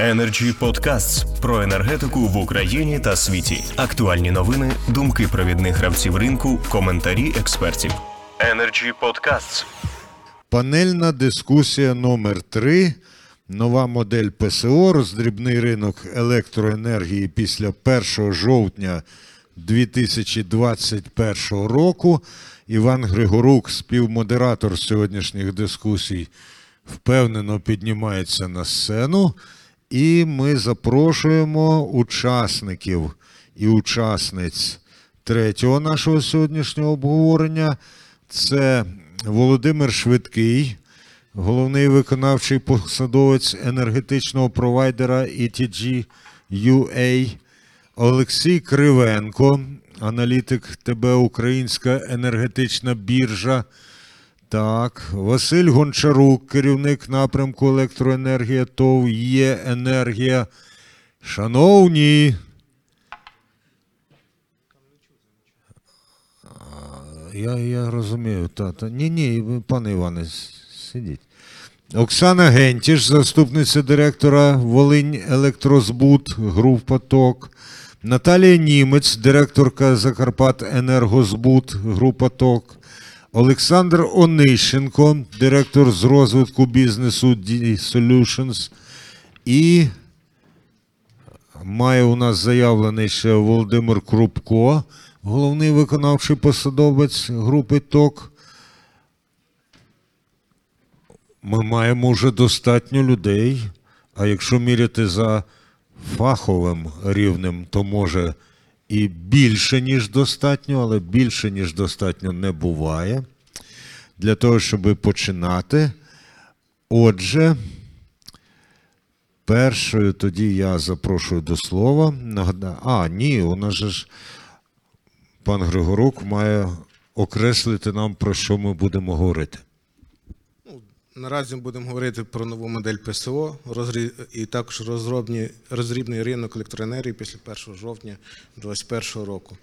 Energy Podcasts про енергетику в Україні та світі. Актуальні новини, думки провідних гравців ринку, коментарі експертів. Energy Podcasts. Панельна дискусія номер 3 Нова модель ПСО, роздрібний ринок електроенергії після 1 жовтня 2021 року. Іван Григорук, співмодератор сьогоднішніх дискусій, впевнено піднімається на сцену. І ми запрошуємо учасників і учасниць третього нашого сьогоднішнього обговорення. Це Володимир Швидкий, головний виконавчий посадовець енергетичного провайдера ETG UA, Олексій Кривенко, аналітик ТБ Українська енергетична біржа. Так, Василь Гончарук, керівник напрямку електроенергія ТОВ є енергія. Шановні. Я, я розумію, та, та. Ні, ні, пане Іване, сидіть. Оксана Гентіш, заступниця директора Волинь Електрозбут, груп Поток. Наталія Німець, директорка Закарпат Енергозбут, група ТОК. Олександр Онищенко, директор з розвитку бізнесу D Solutions. І має у нас заявлений ще Володимир Крупко, головний виконавчий посадовець групи ТОК. Ми маємо вже достатньо людей. А якщо міряти за фаховим рівнем, то може і більше, ніж достатньо, але більше, ніж достатньо не буває. Для того, щоб починати. Отже, першою тоді я запрошую до слова. А, ні, у нас же ж пан Григорук має окреслити нам, про що ми будемо говорити. Наразі будемо говорити про нову модель ПСО і також розрібний ринок електроенергії після 1 жовтня 2021 року.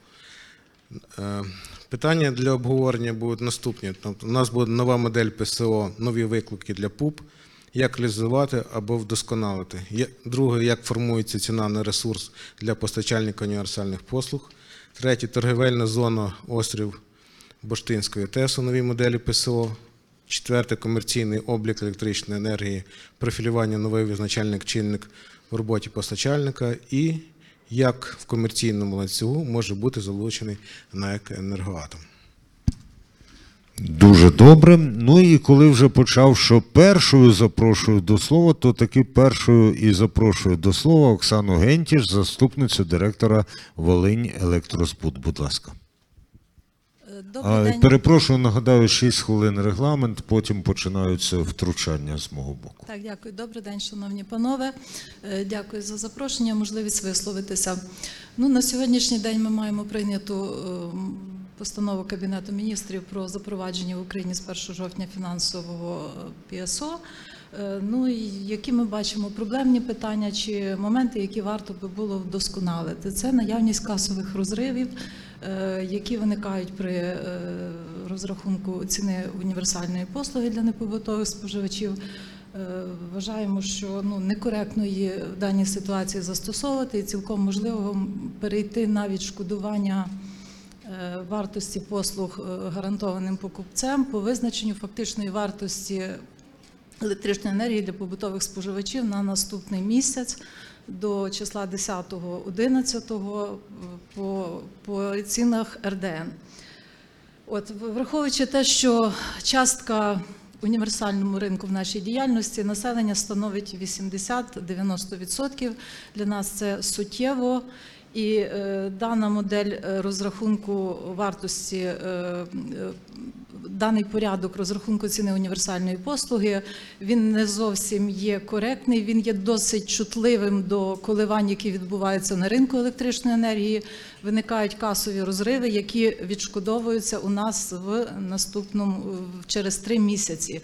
Е, Питання для обговорення будуть наступні. Тобто, у нас буде нова модель ПСО, нові виклики для ПУП, як реалізувати або вдосконалити. Друге, як формується ціна на ресурс для постачальника універсальних послуг. Третє торгівельна зона острів Боштинської ТЕС у новій моделі ПСО. Четверте комерційний облік електричної енергії, профілювання новий визначальник чинник в роботі постачальника і як в комерційному ланцюгу може бути залучений НАЕК «Енергоатом». Дуже добре. Ну і коли вже почав, що першою запрошую до слова, то таки першою і запрошую до слова Оксану Гентіш, заступницю директора Волинь Електрозбут. Будь ласка. Добрий день. перепрошую, нагадаю, 6 хвилин регламент, потім починаються втручання з мого боку. Так, дякую. Добрий день, шановні панове. Е, Дякую за запрошення, можливість висловитися. Ну, на сьогоднішній день ми маємо прийняту ем, постанову Кабінету міністрів про запровадження в Україні з 1 жовтня фінансового е, ПСО. Е, Ну і які ми бачимо проблемні питання чи моменти, які варто би було вдосконалити. Це наявність касових розривів, е, які виникають при е, розрахунку ціни універсальної послуги для непобутових споживачів. Е, Вважаємо, що ну некоректно її в даній ситуації застосовувати, і цілком можливо перейти на відшкодування е, вартості послуг е, гарантованим покупцем по визначенню фактичної вартості електричної енергії для побутових споживачів на наступний місяць до числа 10-11 по, по цінах РДН. От, враховуючи те, що частка універсальному ринку в нашій діяльності населення становить 80-90%. Для нас це суттєво. І е, дана модель е, розрахунку вартості, е, е, даний порядок розрахунку ціни універсальної послуги, він не зовсім є коректний, він є досить чутливим до коливань, які відбуваються на ринку електричної енергії. Виникають касові розриви, які відшкодовуються у нас в наступному через три місяці.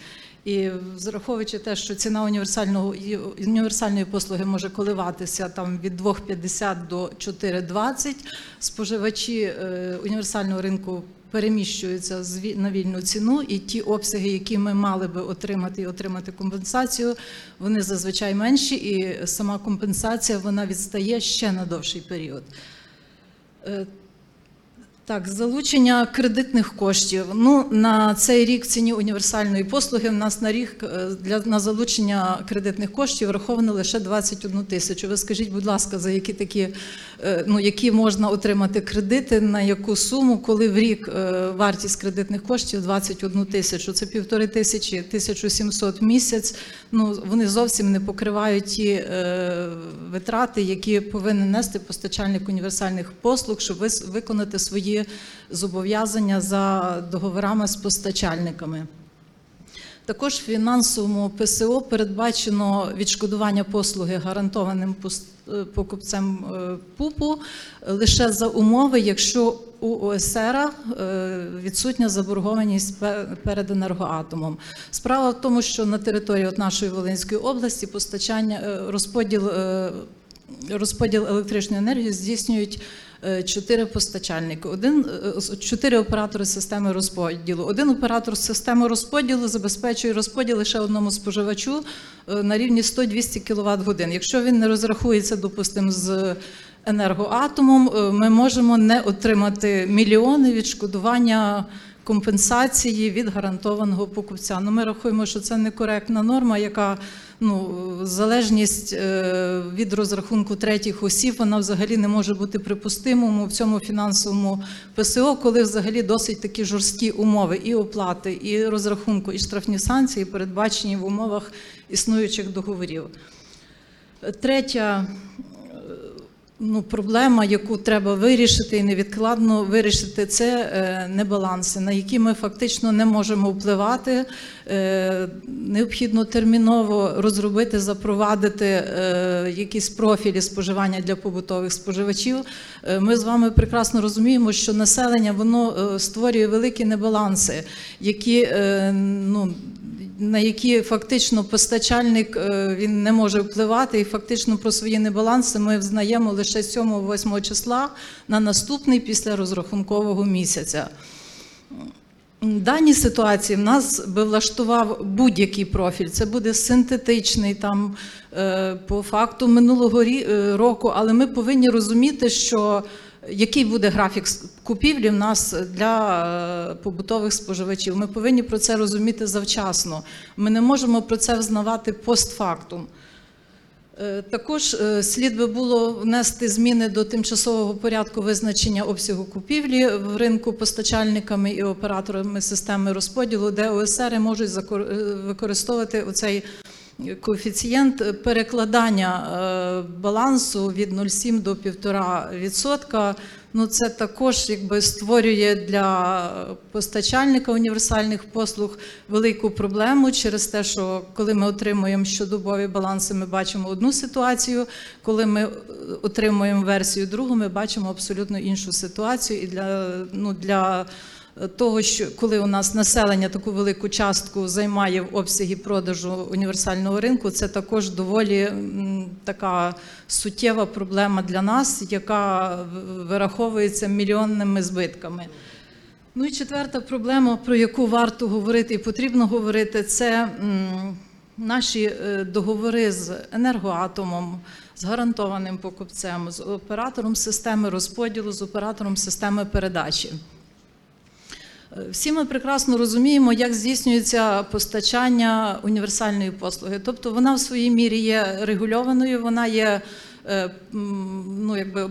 І зараховуючи те, що ціна універсального універсальної послуги може коливатися там від 2,50 до 4,20, споживачі е, універсального ринку переміщуються на вільну ціну, і ті обсяги, які ми мали би отримати і отримати компенсацію, вони зазвичай менші, і сама компенсація вона відстає ще на довший період. Так, залучення кредитних коштів. Ну на цей рік ціні універсальної послуги в нас на рік е, для на залучення кредитних коштів враховано лише 21 тисячу. Ви скажіть, будь ласка, за які такі ну які можна отримати кредити, на яку суму, коли в рік е, вартість кредитних коштів 21 тисячу? Це півтори тисячі, 1700 в місяць. Ну вони зовсім не покривають ті е, витрати, які повинен нести постачальник універсальних послуг, щоб виконати свої зобов'язання за договорами з постачальниками. Також фінансовому ПСО передбачено відшкодування послуги гарантованим е, покупцем е, ПУПу лише за умови, якщо у ОСР е, відсутня заборгованість пе- перед енергоатомом. Справа в тому, що на території от нашої Волинської області постачання розподіл. Розподіл електричної енергії здійснюють чотири постачальники. Один е, чотири оператори системи розподілу. Один оператор системи розподілу забезпечує розподіл лише одному споживачу е, на рівні 100-200 кВт годин. Якщо він не розрахується, допустимо, з енергоатомом, е, ми можемо не отримати мільйони відшкодування компенсації від гарантованого покупця. Ну, ми рахуємо, що це некоректна норма, яка ну, залежність е, від розрахунку третіх осіб, вона взагалі не може бути припустимою в цьому фінансовому ПСО, коли взагалі досить такі жорсткі умови і оплати, і розрахунку, і штрафні санкції передбачені в умовах існуючих договорів. Третя ну, проблема, яку треба вирішити і невідкладно вирішити, це е, небаланси, на які ми фактично не можемо впливати. Е, Необхідно терміново розробити, запровадити е, якісь профілі споживання для побутових споживачів. Ми з вами прекрасно розуміємо, що населення воно створює великі небаланси, які ну, на які фактично постачальник е, він не може впливати, і фактично про свої небаланси ми взнаємо лише 7-8 числа на наступний після розрахункового місяця. Дані ситуації в нас би влаштував будь-який профіль. Це буде синтетичний там е, по факту минулого е, року, але ми повинні розуміти, що який буде графік купівлі в нас для е, побутових споживачів. Ми повинні про це розуміти завчасно. Ми не можемо про це взнавати постфактум. Е, Також е, слід би було внести зміни до тимчасового порядку визначення обсягу купівлі в ринку постачальниками і операторами системи розподілу, де ОСР можуть використовувати оцей коефіцієнт перекладання е, балансу від 0,7 до 1,5%. Ну, це також якби створює для постачальника універсальних послуг велику проблему через те, що коли ми отримуємо щодобові баланси, ми бачимо одну ситуацію. Коли ми е, отримуємо версію другу, ми бачимо абсолютно іншу ситуацію. І для, ну, для того, що коли у нас населення таку велику частку займає в обсягі продажу універсального ринку, це також доволі така суттєва проблема для нас, яка вираховується мільйонними збитками. Ну і четверта проблема, про яку варто говорити і потрібно говорити, це наші е, договори з енергоатомом, з гарантованим покупцем, з оператором системи розподілу, з оператором системи передачі. Е, Всі ми прекрасно розуміємо, як здійснюється постачання універсальної послуги. Тобто вона в своїй мірі є регульованою, вона є е, ну, якби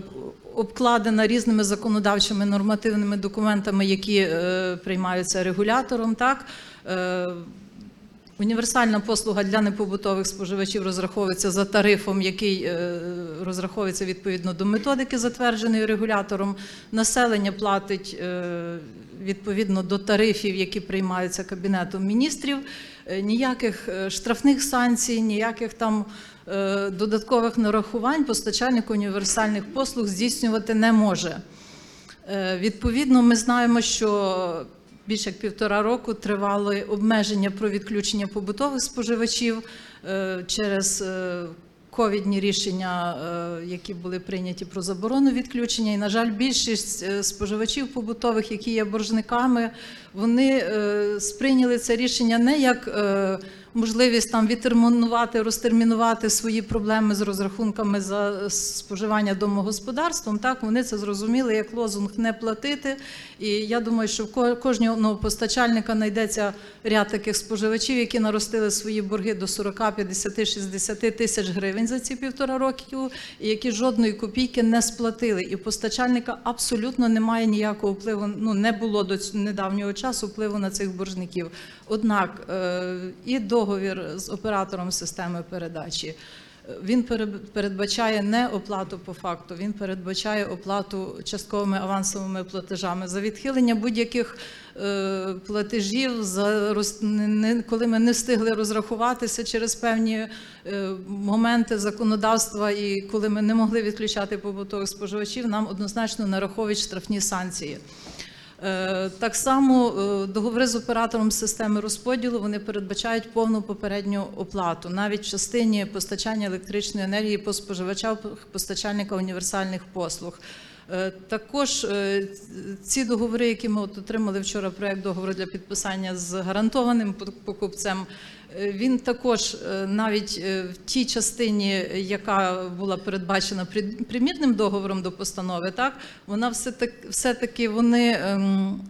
обкладена різними законодавчими нормативними документами, які е, приймаються регулятором. Так? Універсальна послуга для непобутових споживачів розраховується за тарифом, який е, розраховується відповідно до методики, затвердженої регулятором. Населення платить е, відповідно до тарифів, які приймаються Кабінетом міністрів. Е, Ніяких штрафних санкцій, ніяких там додаткових нарахувань постачальник універсальних послуг здійснювати не може. Відповідно, ми знаємо, що більше як півтора року тривали обмеження про відключення побутових споживачів е, через е, ковідні рішення, е, які були прийняті про заборону відключення. І, на жаль, більшість споживачів побутових, які є боржниками, вони сприйняли це рішення не як можливість там відтермінувати, розтермінувати свої проблеми з розрахунками за споживання домогосподарством. Так вони це зрозуміли як лозунг не платити. І я думаю, що в кожного постачальника знайдеться ряд таких споживачів, які наростили свої борги до 40, 50, 60 тисяч гривень за ці півтора років, і які жодної копійки не сплатили. І постачальника абсолютно немає ніякого впливу. Ну не було до недавнього часу впливу на цих боржників. Однак е, і договір з оператором системи передачі. Він передбачає не оплату по факту, він передбачає оплату частковими авансовими платежами за відхилення будь-яких е, платежів, за коли ми не встигли розрахуватися через певні е, моменти законодавства, і коли ми не могли відключати побутових споживачів, нам однозначно нараховують штрафні санкції. Е, Так само е, договори з оператором системи розподілу вони передбачають повну попередню оплату, навіть в частині постачання електричної енергії по споживачам постачальника універсальних послуг. Е, Також ці договори, які ми от отримали вчора, проект договору для підписання з гарантованим покупцем, він також е, навіть е, в тій частині, яка була передбачена при- примірним договором до постанови, так вона все так все таки вони. ем,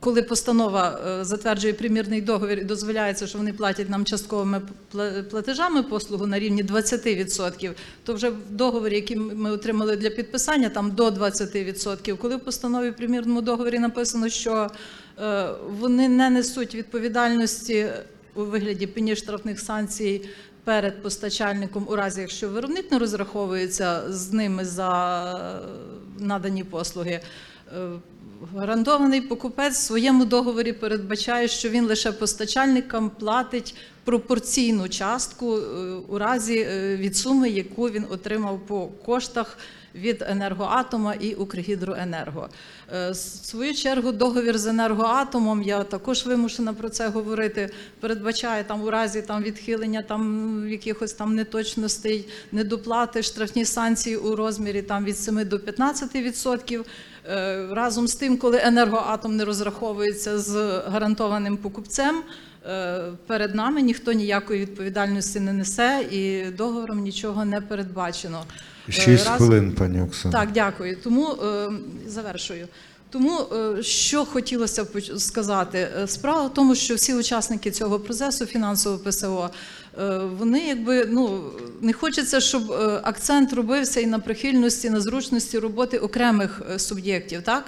коли постанова е, затверджує примірний договір і дозволяється, що вони платять нам частковими пла- платежами послугу на рівні 20%, то вже в договорі, який ми отримали для підписання, там до 20%. Коли в постанові в примірному договорі написано, що е, вони не несуть відповідальності у вигляді пені штрафних санкцій перед постачальником у разі, якщо виробник не розраховується з ними за е, надані послуги. Е, Гарантований покупець в своєму договорі передбачає, що він лише постачальникам платить пропорційну частку е, у разі е, від суми, яку він отримав по коштах від енергоатома і Укргідроенерго. Е, В свою чергу договір з енергоатомом, я також вимушена про це говорити, передбачає там у разі там відхилення там якихось там неточностей, недоплати, штрафні санкції у розмірі там від 7 до 15%. Е, Разом з тим, коли енергоатом не розраховується з гарантованим покупцем, перед нами ніхто ніякої відповідальності не несе і договором нічого не передбачено. Е, Шість раз- хвилин, пані Оксана. так, дякую. Тому е, завершую. Тому е, що хотілося б сказати, Е, справа в тому, що всі учасники цього процесу фінансового ПСО, е, вони якби ну не хочеться, щоб е, акцент робився і на прихильності, на зручності роботи окремих е, суб'єктів. Так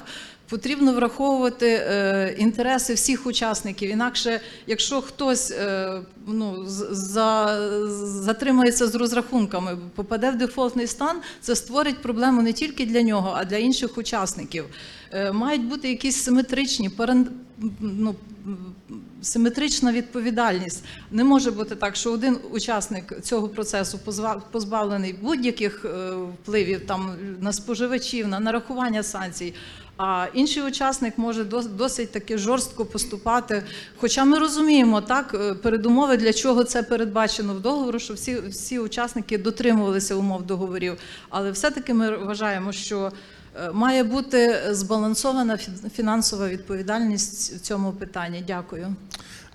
потрібно враховувати е, інтереси всіх учасників. Інакше, якщо хтось е, ну, за, затримається з розрахунками, попаде в дефолтний стан, це створить проблему не тільки для нього, а для інших учасників. Е, мають бути якісь симетричні ну, симетрична відповідальність. Не може бути так, що один учасник цього процесу позбавлений будь-яких впливів там на споживачів, на нарахування санкцій. А інший учасник може дос- досить таки жорстко поступати. Хоча ми розуміємо так е, передумови, для чого це передбачено в договору, що всі, всі учасники дотримувалися умов договорів. Але все-таки ми вважаємо, що е, має бути збалансована фі- фінансова відповідальність в цьому питанні. Дякую.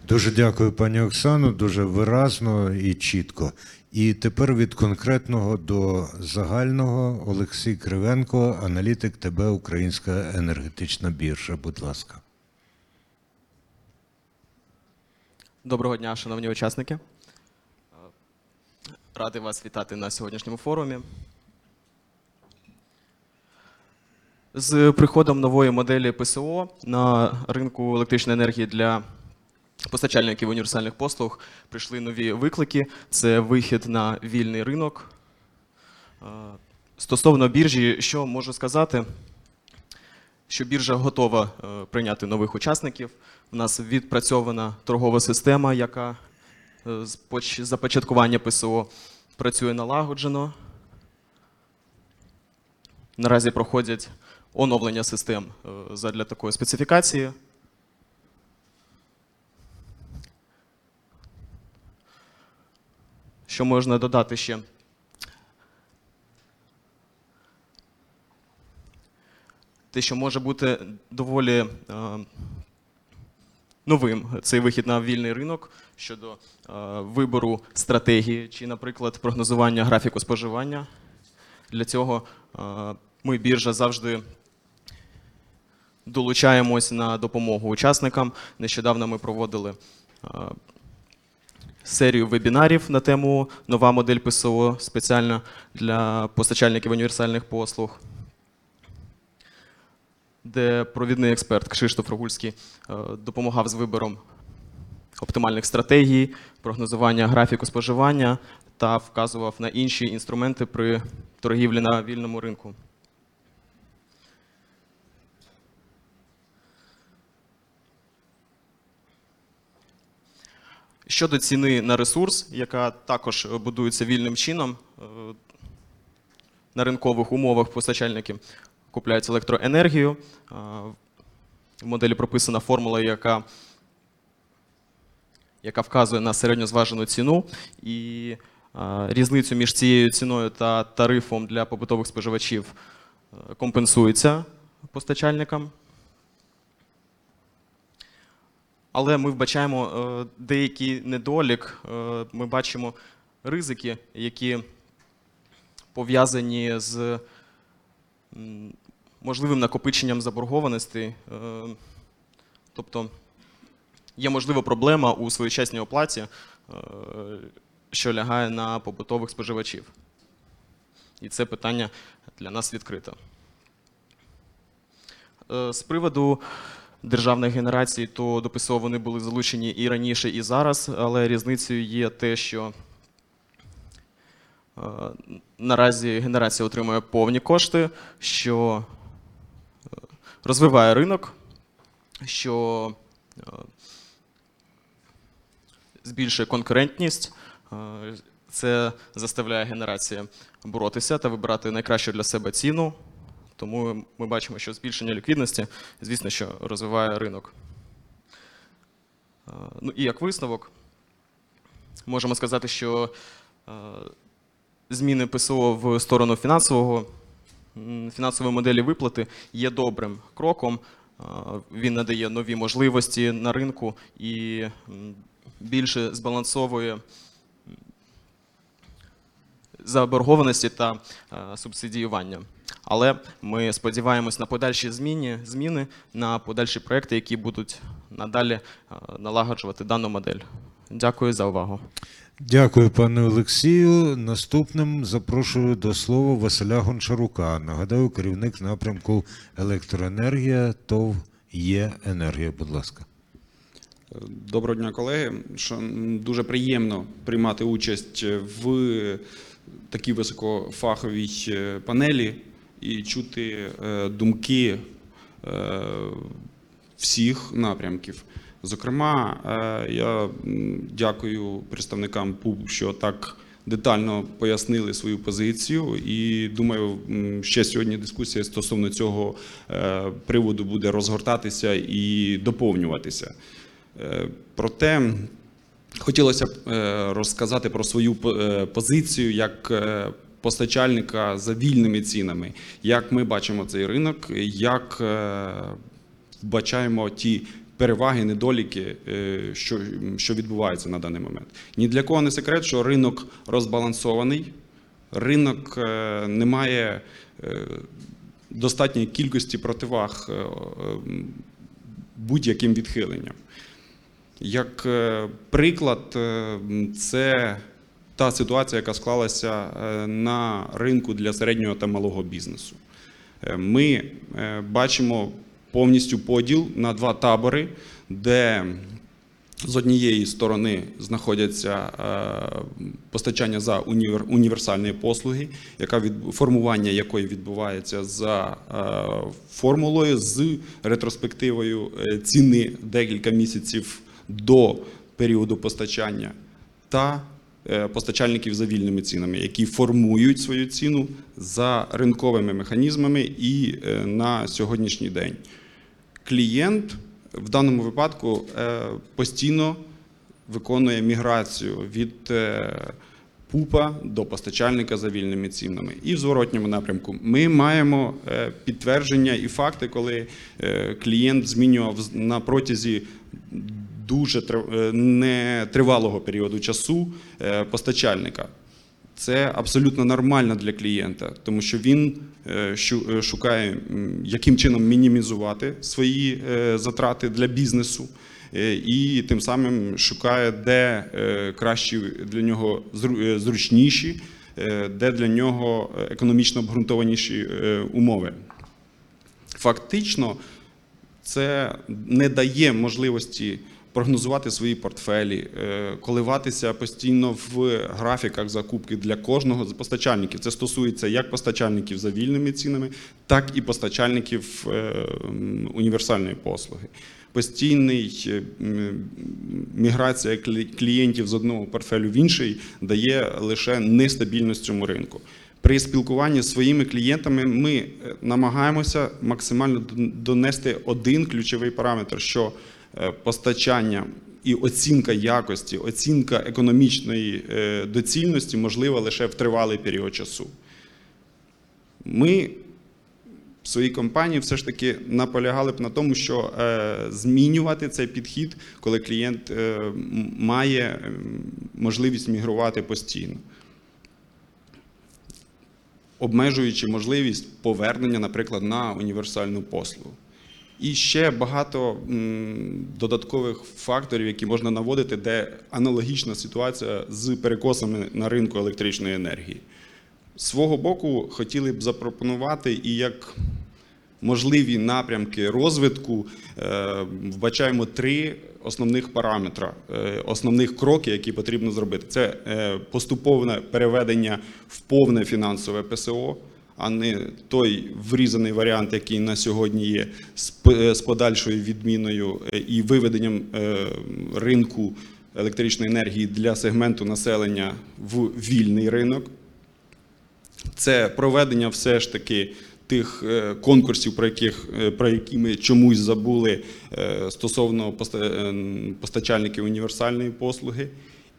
Дуже дякую, пані Оксано, дуже виразно і чітко. І тепер від конкретного до загального Олексій Кривенко, аналітик ТБ Українська енергетична біржа. Будь ласка. Доброго дня, шановні учасники. Радий вас вітати на сьогоднішньому форумі. З приходом нової моделі ПСО на ринку електричної енергії для постачальників універсальних послуг прийшли нові виклики. Це вихід на вільний ринок. Е, Стосовно біржі, що можу сказати? що біржа готова е, прийняти нових учасників. У нас відпрацьована торгова система, яка е, з започаткування ПСО працює налагоджено. Наразі проходять оновлення систем задля такої специфікації. Що можна додати ще? Те, що може бути доволі е, новим цей вихід на вільний ринок щодо е, вибору стратегії чи, наприклад, прогнозування графіку споживання. Для цього е, ми біржа завжди долучаємось на допомогу учасникам. Нещодавно ми проводили е, серію вебінарів на тему нова модель ПСО спеціально для постачальників універсальних послуг, де провідний експерт Кшиштоф Рогульський е, допомагав з вибором оптимальних стратегій, прогнозування графіку споживання та вказував на інші інструменти при торгівлі на вільному ринку. Щодо ціни на ресурс, яка також будується вільним чином, е, на ринкових умовах постачальники купляють електроенергію. Е, В моделі прописана формула, яка, яка вказує на середньозважену ціну, і е, різницю між цією ціною та тарифом для побутових споживачів компенсується постачальникам. Але ми вбачаємо е, деякий недолік, е, ми бачимо ризики, які пов'язані з можливим накопиченням заборгованостей. Е, Тобто є можлива проблема у своєчасній оплаті, що лягає на побутових споживачів. І це питання для нас відкрите. З приводу державних генерацій, то до ПСО вони були залучені і раніше, і зараз, але різницею є те, що е, наразі генерація отримує повні кошти, що е, розвиває ринок, що е, збільшує конкурентність. Це заставляє генерація боротися та вибирати найкращу для себе ціну. Тому ми бачимо, що збільшення ліквідності, звісно, що розвиває ринок. Е, Ну і як висновок, можемо сказати, що е, зміни ПСО в сторону фінансового, фінансової моделі виплати є добрим кроком. Е, Він надає нові можливості на ринку і більше збалансовує заборгованості та е, субсидіювання. Але ми сподіваємось на подальші зміни, зміни на подальші проекти, які будуть надалі е, налагоджувати дану модель. Дякую за увагу. Дякую, пане Олексію. Наступним запрошую до слова Василя Гончарука. Нагадаю, керівник напрямку електроенергія ТОВ є енергія. Будь ласка. Доброго дня, колеги. Дуже приємно приймати участь в такій високофаховій е, панелі і чути е, думки е, всіх напрямків. Зокрема, е, я дякую представникам ПУБ, що так детально пояснили свою позицію. І думаю, ще сьогодні дискусія стосовно цього приводу буде розгортатися і доповнюватися. Проте хотілося б е, розказати про свою е, позицію як е, постачальника за вільними цінами, як ми бачимо цей ринок, як вбачаємо ті переваги, недоліки, що, що відбуваються на даний момент. Ні для кого не секрет, що ринок розбалансований, ринок не має достатньої кількості противаг будь-яким відхиленням. Як е, приклад, е, це та ситуація, яка склалася е, на ринку для середнього та малого бізнесу. Ми бачимо повністю поділ на два табори, де з однієї сторони знаходяться постачання за універсальні послуги, яка від формування якої відбувається за формулою з ретроспективою ціни декілька місяців до періоду постачання, та е, постачальників за вільними цінами, які формують свою ціну за ринковими механізмами і е, на сьогоднішній день. Клієнт в даному випадку е, постійно виконує міграцію від ПУПа до постачальника за вільними цінами. І в зворотньому напрямку ми маємо підтвердження і факти, коли клієнт змінював на протязі дуже е, нетривалого періоду часу е, постачальника. Це абсолютно нормально для клієнта, тому що він е, шукає, яким чином мінімізувати свої затрати для бізнесу, і тим самим шукає, де кращі для нього зручніші, де для нього економічно обґрунтованіші умови. Фактично, це не дає можливості прогнозувати свої портфелі, е, коливатися постійно в графіках закупки для кожного з постачальників. Це стосується як постачальників за вільними цінами, так і постачальників е, універсальної послуги. Постійний е, міграція клієнтів з одного портфелю в інший дає лише нестабільність цьому ринку. При спілкуванні з своїми клієнтами ми намагаємося максимально донести один ключовий параметр, що постачання і оцінка якості, оцінка економічної е, доцільності можлива лише в тривалий період часу. Ми в своїй компанії все ж таки наполягали б на тому, що е, змінювати цей підхід, коли клієнт е, має можливість мігрувати постійно обмежуючи можливість повернення, наприклад, на універсальну послугу. І ще багато додаткових факторів, які можна наводити, де аналогічна ситуація з перекосами на ринку електричної енергії. Свого боку, хотіли б запропонувати і як можливі напрямки розвитку е, вбачаємо три основних параметра, е, основних кроки, які потрібно зробити. Це е, поступове переведення в повне фінансове ПСО, а не той врізаний варіант, який на сьогодні є, з е, подальшою відміною е, і виведенням е, ринку електричної енергії для сегменту населення в вільний ринок. Це проведення все ж таки тих конкурсів, про, яких, про які ми чомусь забули стосовно е, постачальників універсальної послуги,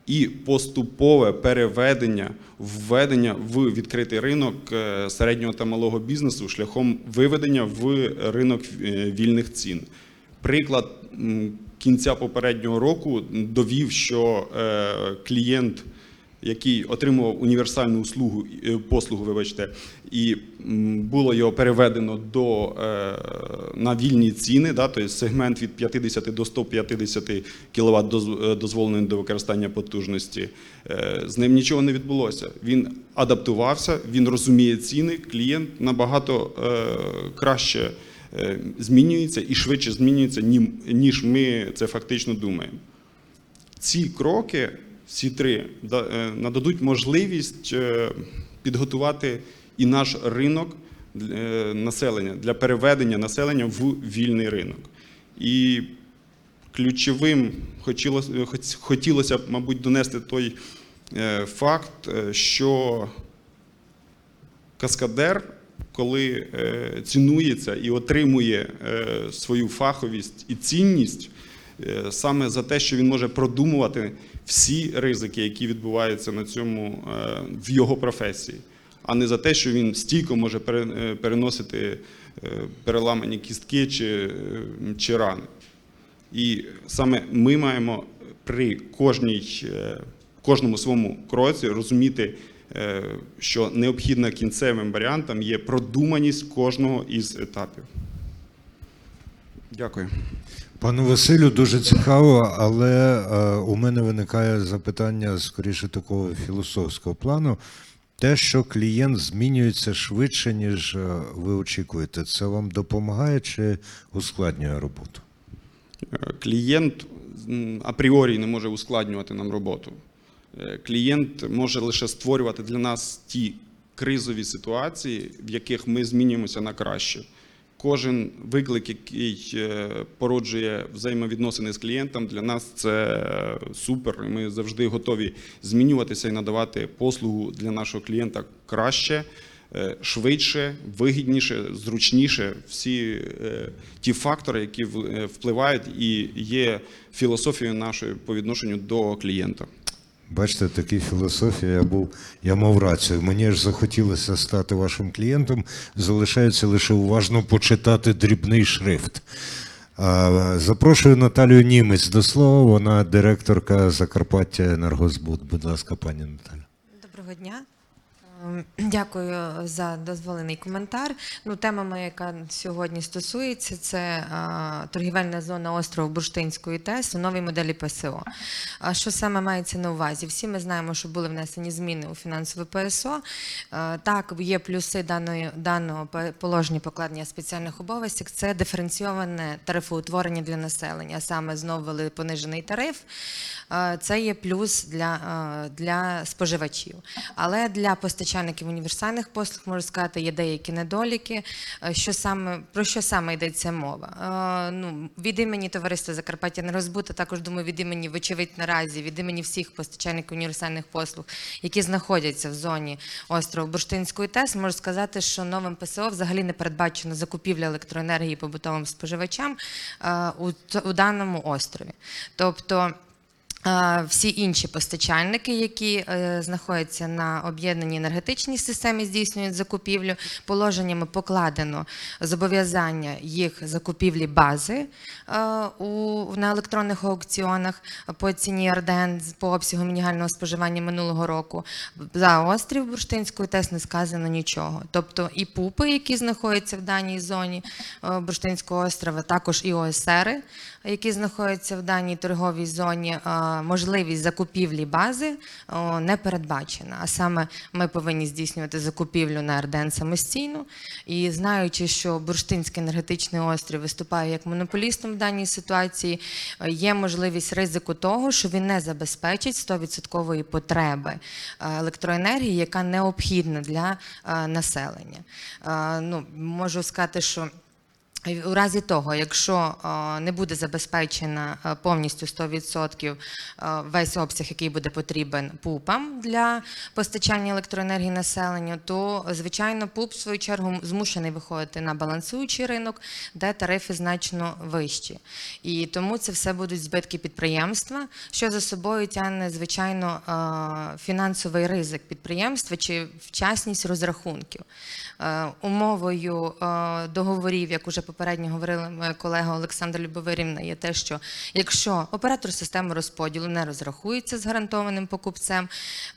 і поступове переведення, введення в відкритий ринок е, середнього та малого бізнесу шляхом виведення в ринок е, вільних цін. Приклад кінця попереднього року довів, що е, клієнт який отримував універсальну услугу, е, послугу, вибачте, і було його переведено до, е, на вільні ціни, да, тобто сегмент від 50 до 150 кВт дозволеної до використання потужності. Е, З ним нічого не відбулося. Він адаптувався, він розуміє ціни, клієнт набагато краще змінюється і швидше змінюється, ніж ми це фактично думаємо ці кроки, всі три, е, нададуть можливість е, підготувати і наш ринок е, населення для переведення населення в вільний ринок. І ключовим хотілося, б, мабуть, донести той факт, що каскадер, коли цінується і отримує свою фаховість і цінність саме за те, що він може продумувати всі ризики, які відбуваються на цьому е, в його професії, а не за те, що він стійко може е, переносити е, переламані кістки чи, чи рани. І саме ми маємо при кожній, кожному своєму кроці розуміти, що необхідна кінцевим варіантом є продуманість кожного із етапів. Дякую. Пану Василю, дуже цікаво, але е, у мене виникає запитання скоріше такого філософського плану. Те, що клієнт змінюється швидше, ніж е, ви очікуєте, це вам допомагає чи ускладнює роботу? Е, Клієнт апріорі не може ускладнювати нам роботу. Е, Клієнт може лише створювати для нас ті кризові ситуації, в яких ми змінюємося на краще. Кожен виклик, який е, породжує взаємовідносини з клієнтом, для нас це е, супер. Ми завжди готові змінюватися і надавати послугу для нашого клієнта краще, е, швидше, вигідніше, зручніше. Всі ті фактори, які впливають і є філософією нашої по відношенню до клієнта. Бачите, такі філософія. Я був, я мав рацію. Мені ж захотілося стати вашим клієнтом. Залишається лише уважно почитати дрібний шрифт. Запрошую Наталію Німець до слова. Вона директорка Закарпаття Енергозбуд. Будь ласка, пані Наталя. Доброго дня. Ем, Дякую за дозволений коментар. Ну, тема моя, яка сьогодні стосується, це е, торгівельна зона острову Бурштинської ТЕС у новій моделі ПСО. А що саме мається на увазі? Всі ми знаємо, що були внесені зміни у фінансове ПСО. Е, так, є плюси даної, даного положення покладення спеціальних обов'язків. Це диференційоване тарифоутворення для населення. Саме знову понижений тариф. Е, Це є плюс для, е, для споживачів. Але для постачальників універсальних послуг можу сказати, є деякі недоліки. Е, Що саме про що саме йдеться мова? Е, Ну від імені товариства Закарпаття Нерозбута, також думаю, від імені вочевидь наразі, від імені всіх постачальників універсальних послуг, які знаходяться в зоні острову Бурштинської ТЕС, можу сказати, що новим ПСО взагалі не передбачено закупівля електроенергії побутовим споживачам е, у, у даному острові. Тобто. Всі інші постачальники, які е, знаходяться на об'єднаній енергетичній системі, здійснюють закупівлю. Положеннями покладено зобов'язання їх закупівлі бази е, на електронних аукціонах по ціні РДН по обсягу мінімального споживання минулого року. За острів Бурштинської ТЕС не сказано нічого. Тобто і ПУПи, які знаходяться в даній зоні е, Бурштинського острова, також і ОСРи, які знаходяться в даній торговій зоні, можливість закупівлі бази не передбачена. А саме ми повинні здійснювати закупівлю на РДН самостійно. І знаючи, що Бурштинський енергетичний острів виступає як монополістом в даній ситуації, е, є можливість ризику того, що він не забезпечить 100% потреби е, електроенергії, яка необхідна для е, населення. Ну, можу сказати, що у разі того, якщо не буде забезпечена повністю 100% е, весь обсяг, який буде потрібен ПУПам для постачання електроенергії населенню, то звичайно ПУП в свою чергу змушений виходити на балансуючий ринок, де тарифи значно вищі. І тому це все будуть збитки підприємства, що за собою тягне звичайно фінансовий ризик підприємства чи вчасність розрахунків. Е, Умовою е, договорів, як уже попередньо говорила моя колега Олександра Любовирівна, є те, що якщо оператор системи розподілу не розрахується з гарантованим покупцем,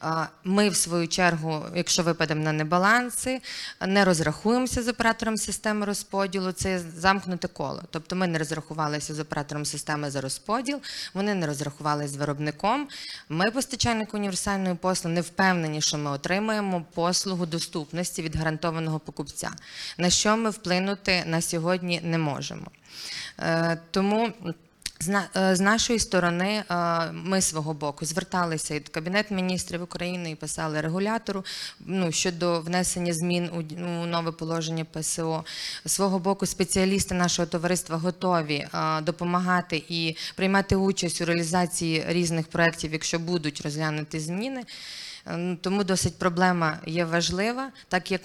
е, ми в свою чергу, якщо випадемо на небаланси, не розрахуємося з оператором системи розподілу. Це замкнуте коло. Тобто ми не розрахувалися з оператором системи за розподіл, вони не розрахувалися з виробником. Ми, постачальник універсальної послуги, не впевнені, що ми отримаємо послугу доступності від гарантованого покупця, на що ми вплинути на сьогодні не можемо. Е, Тому. Е, З нашої сторони е, ми свого боку зверталися і до Кабінету міністрів України і писали регулятору ну, щодо внесення змін у, нове положення ПСО. Свого боку, спеціалісти нашого товариства готові допомагати і приймати участь у реалізації різних проєктів, якщо будуть розглянути зміни. Е, ну, Тому досить проблема є важлива, так як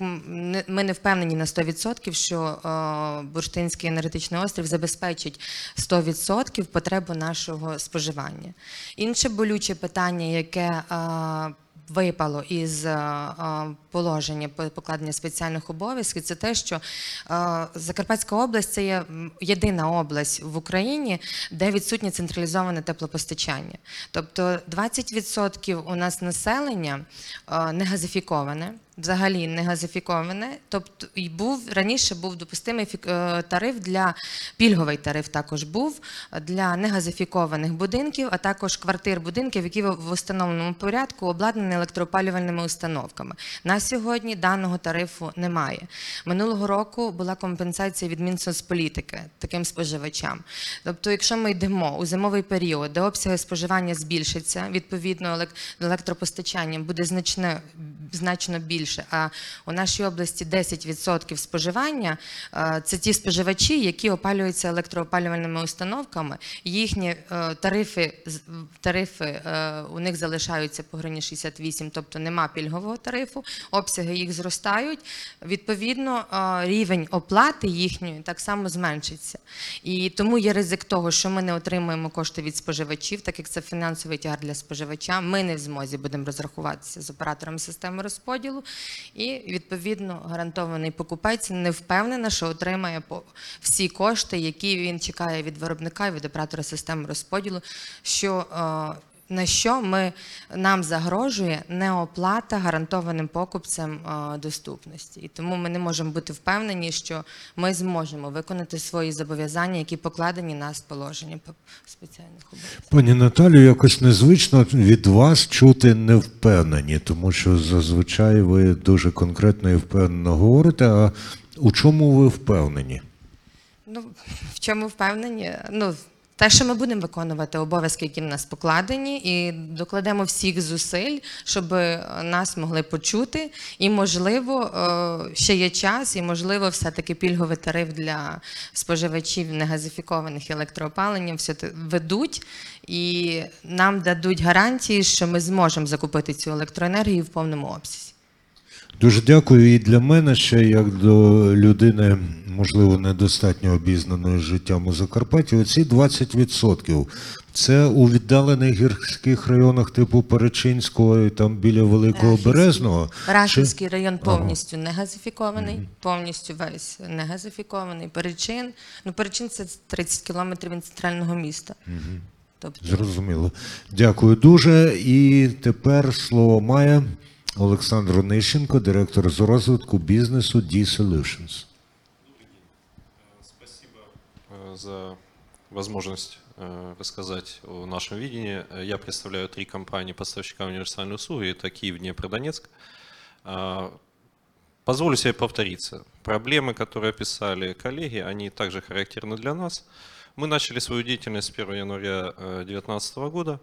ми не впевнені на 100%, що е, Бурштинський енергетичний острів забезпечить 100% потребу нашого споживання. Інше болюче питання, яке е, випало із е, е, положення покладення спеціальних обов'язків, це те, що е, Закарпатська область це є єдина область в Україні, де відсутнє централізоване теплопостачання. Тобто 20% у нас населення не газифіковане. Взагалі не газифіковане, тобто і був раніше був допустимий е, тариф для пільговий тариф також був для негазифікованих будинків, а також квартир будинків, які в установленому порядку обладнані електроопалювальними установками. На сьогодні даного тарифу немає. Минулого року була компенсація від Мінсоцполітики таким споживачам. Тобто, якщо ми йдемо у зимовий період, де обсяги споживання збільшаться, відповідно елек- електропостачання буде значно значно більше. А у нашій області 10% споживання е, це ті споживачі, які опалюються електроопалювальними установками. Їхні е, тарифи тарифи е, у них залишаються по гривні 68, тобто нема пільгового тарифу, обсяги їх зростають. Відповідно, рівень оплати їхньої так само зменшиться. І тому є ризик того, що ми не отримуємо кошти від споживачів, так як це фінансовий тягар для споживача. Ми не в змозі будемо розрахуватися з операторами системи розподілу. І відповідно гарантований покупець не впевнена, що отримає всі кошти, які він чекає від виробника і від оператора системи розподілу. Що е, на що ми нам загрожує неоплата гарантованим покупцям е, доступності, і тому ми не можемо бути впевнені, що ми зможемо виконати свої зобов'язання, які покладені на положення по спеціальних обов'язків. Пані Наталю, якось незвично від вас чути невпевнені, тому що зазвичай ви дуже конкретно і впевнено говорите. А у чому ви впевнені? Ну, в чому впевнені? Ну, те, що ми будемо виконувати обов'язки, які на нас покладені, і докладемо всіх зусиль, щоб нас могли почути. І, можливо, е, ще є час, і, можливо, все-таки пільговий тариф для споживачів негазифікованих електроопаленням все ведуть, і нам дадуть гарантії, що ми зможемо закупити цю електроенергію в повному обсязі. Дуже дякую і для мене ще як до людини, можливо, недостатньо обізнаної життям у Закарпатті. Оці 20% це у віддалених гірських районах типу Перечинського і там біля Великого Рахівський. Березного. Рахівський район Ага. повністю не газифікований, повністю весь не газифікований. Перечин. Ну, перечин це 30 кілометрів від центрального міста. Тобто, Зрозуміло. Дякую дуже. І тепер слово має Олександр Онищенко, директор з розвитку бізнесу D-Solutions. э, за возможность э, рассказать о нашем видении. Э, Я представляю три компании поставщика универсальной услуги. Это Киев, Днепродонецк. А, Позволю себе повториться. Проблемы, которые описали коллеги, они также характерны для нас. Мы начали свою деятельность с 1 января 2019 года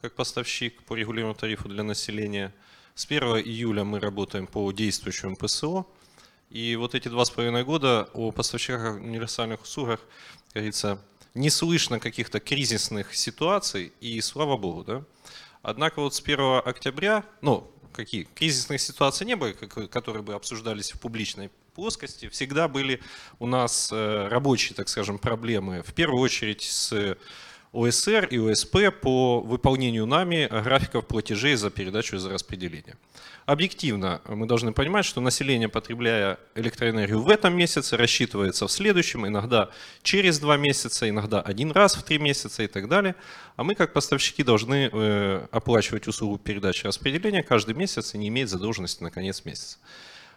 как поставщик по регулируемому тарифу для населения. С 1 июля мы работаем по действующему ПСО. И вот эти два с половиной года о поставщиках универсальных услугах, как говорится, не слышно каких-то кризисных ситуаций, и слава богу, да. Однако вот с 1 октября, ну, какие, кризисных ситуаций не было, которые бы обсуждались в публичной плоскости, всегда были у нас э, рабочие, так скажем, проблемы, в первую очередь с ОСР и ОСП по выполнению нами графиков платежей за передачу и за распределение. Объективно мы должны понимать, что население, потребляя электроэнергию в этом месяце, рассчитывается в следующем, иногда через два месяца, иногда один раз в три месяца и так далее. А мы, как поставщики, должны э, оплачивать услугу передачи и распределения каждый месяц и не иметь задолженности на конец месяца.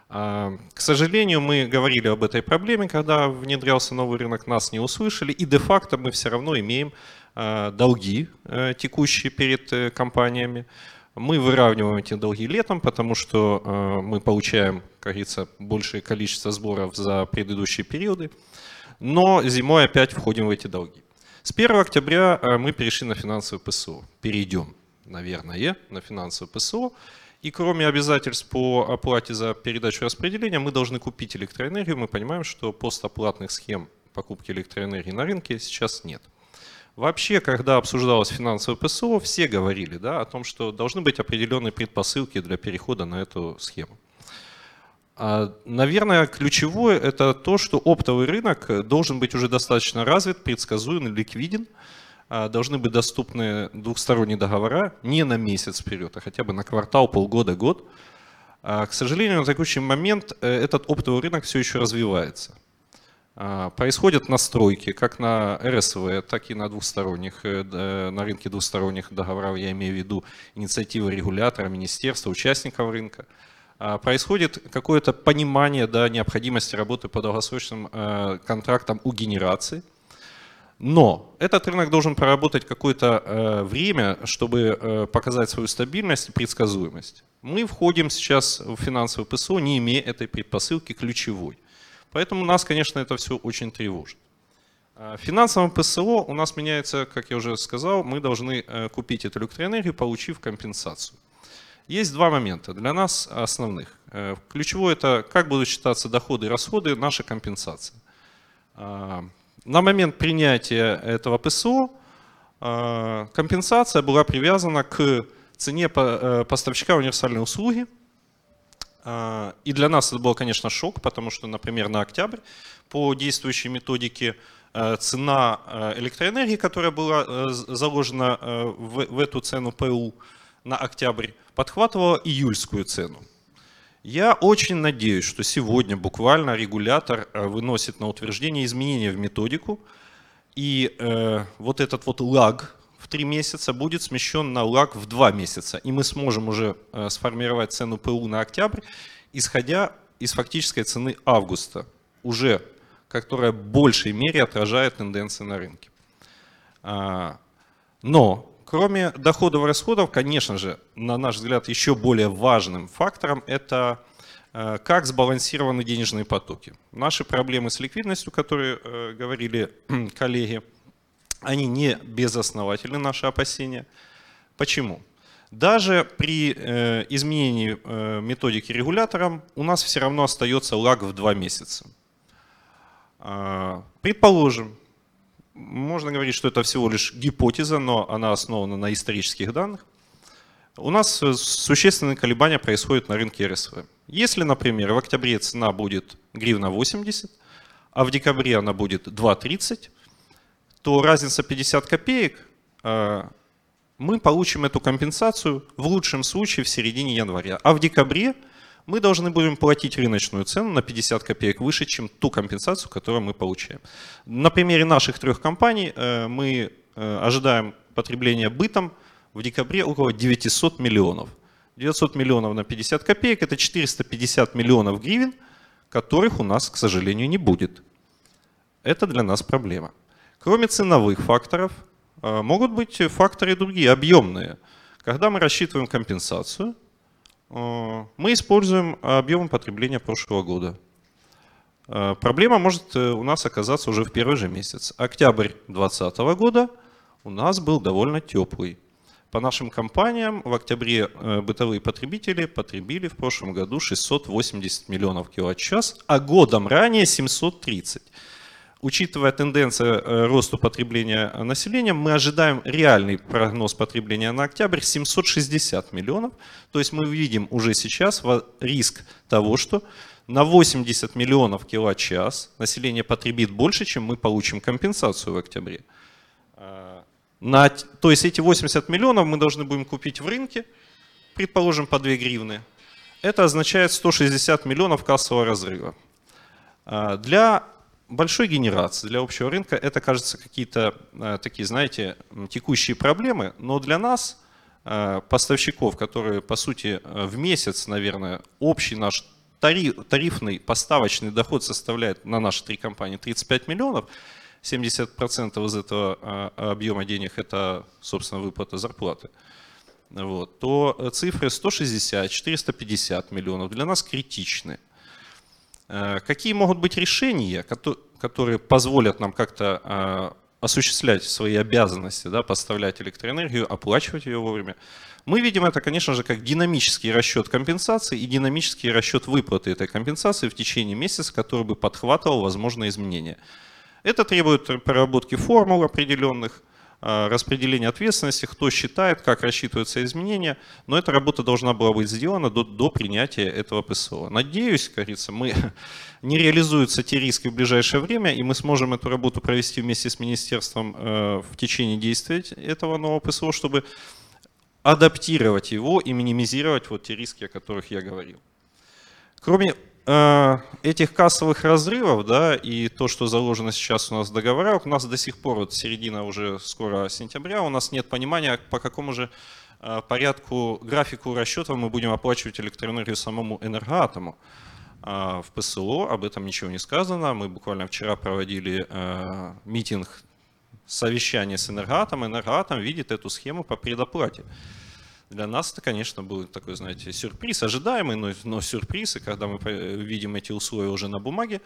А, К сожалению, мы говорили об этой проблеме, когда внедрялся новый рынок, нас не услышали, и де-факто мы все равно имеем долги э, текущие перед э, компаниями. Мы выравниваем эти долги летом, потому что э, мы получаем, как говорится, большее количество сборов за предыдущие периоды, но зимой опять входим в эти долги. С 1 октября э, мы перешли на финансовое ПСО. Перейдем, наверное, на финансовое ПСО. И кроме обязательств по оплате за передачу и распределение, мы должны купить электроэнергию. Мы понимаем, что постоплатных схем покупки электроэнергии на рынке сейчас нет. Вообще, когда обсуждалось финансовое ПСО, все говорили да, о том, что должны быть определенные предпосылки для перехода на эту схему. А, Наверное, ключевое это то, что оптовый рынок должен быть уже достаточно развит, предсказуем, ликвиден. А, Должны быть доступны двухсторонние договора не на месяц вперед, а хотя бы на квартал, полгода, год. А, К сожалению, на текущий момент э, этот оптовый рынок все еще развивается. А, Происходят настройки как на РСВ, так и на двухсторонних, э, д- на рынке двухсторонних договоров, я имею в виду инициативы регулятора, министерства, участников рынка. А, Происходит какое-то понимание да, необходимости работы по долгосрочным э, контрактам у генерации. Но этот рынок должен проработать какое-то э, время, чтобы э, показать свою стабильность и предсказуемость. Мы входим сейчас в финансовый ПСО, не имея этой предпосылки ключевой. Поэтому нас, конечно, это все очень тревожит. А В финансовом ПСО у нас меняется, как я уже сказал, мы должны э, купить эту электроэнергию, получив компенсацию. Есть два момента для нас основных. Э, Ключевое это как будут считаться доходы и расходы, наша компенсация. А, На момент принятия этого ПСО а, компенсация была привязана к цене э, поставщика универсальной услуги. А, И для нас это был, конечно, шок, потому что, например, на октябрь по действующей методике э, цена э, электроэнергии, которая была э, заложена в эту цену ПУ на октябрь, подхватывала июльскую цену. Я очень надеюсь, что сегодня буквально регулятор выносит на утверждение изменения в методику, и э, вот этот вот лаг в три месяца будет смещен на лаг в два месяца. И мы сможем уже э, сформировать цену ПУ на октябрь, исходя из фактической цены августа, уже которая в большей мере отражает тенденции на рынке. А, Но кроме доходов и расходов, конечно же, на наш взгляд, еще более важным фактором это э, как сбалансированы денежные потоки. Наши проблемы с ликвидностью, которые э, говорили коллеги, они не безосновательны, наши опасения. Почему? Даже при э, изменении э, методики регулятором у нас все равно остается лаг в два месяца. А, Предположим, можно говорить, что это всего лишь гипотеза, но она основана на исторических данных. У нас э, существенные колебания происходят на рынке РСВ. Если, например, в октябре цена будет гривна 80, а в декабре она будет 2,30, то разница 50 копеек, э, мы получим эту компенсацию в лучшем случае в середине января. А в декабре мы должны будем платить рыночную цену на 50 копеек выше, чем ту компенсацию, которую мы получаем. На примере наших трех компаний э, мы э, ожидаем потребления бытом в декабре около 900 миллионов. 900 миллионов на 50 копеек – это 450 миллионов гривен, которых у нас, к сожалению, не будет. Это для нас проблема. Кроме ценовых факторов, э, могут быть факторы другие, объемные. Когда мы рассчитываем компенсацию, э, мы используем объем потребления прошлого года. Э, Проблема может у нас оказаться уже в первый же месяц. Октябрь 2020 года у нас был довольно теплый. По нашим компаниям в октябре бытовые потребители потребили в прошлом году 680 миллионов киловатт-час, а годом ранее 730. Учитывая тенденцию э, росту потребления населения, мы ожидаем реальный прогноз потребления на октябрь 760 миллионов. То есть мы видим уже сейчас риск того, что на 80 миллионов киловатт-час население потребит больше, чем мы получим компенсацию в октябре. Э, На, то есть эти 80 миллионов мы должны будем купить в рынке, предположим, по 2 гривны. Это означает 160 миллионов кассового разрыва. А, Для большой генерации, для общего рынка это, кажется, какие-то э, такие, знаете, текущие проблемы, но для нас, э, поставщиков, которые, по сути, э, в месяц, наверное, общий наш тариф, тарифный поставочный доход составляет на наши три компании 35 миллионов, 70% из этого объема денег это, собственно, выплата зарплаты, вот, то цифры 160, 450 миллионов для нас критичны. Э, Какие могут быть решения, кото- которые позволят нам как-то э, осуществлять свои обязанности, да, поставлять электроэнергию, оплачивать ее вовремя? Мы видим это, конечно же, как динамический расчет компенсации и динамический расчет выплаты этой компенсации в течение месяца, который бы подхватывал возможные изменения. Это требует проработки формул определенных, э, распределения ответственности, кто считает, как рассчитываются изменения, но эта работа должна была быть сделана до, до принятия этого ПСО. Надеюсь, как говорится, мы не реализуются те риски в ближайшее время, и мы сможем эту работу провести вместе с министерством э, в течение действия этого нового ПСО, чтобы адаптировать его и минимизировать вот те риски, о которых я говорил. Кроме э, этих кассовых разрывов, да, и то, что заложено сейчас у нас в договорах, у нас до сих пор, вот середина уже скоро сентября, у нас нет понимания, по какому же э, порядку, графику расчетов мы будем оплачивать электроэнергию самому энергоатому. А в ПСО об этом ничего не сказано. Мы буквально вчера проводили э, митинг, совещание с энергоатом. Энергоатом видит эту схему по предоплате. Для нас это, конечно, был такой, знаете, сюрприз, ожидаемый, но, но сюрприз. И когда мы видим эти условия уже на бумаге,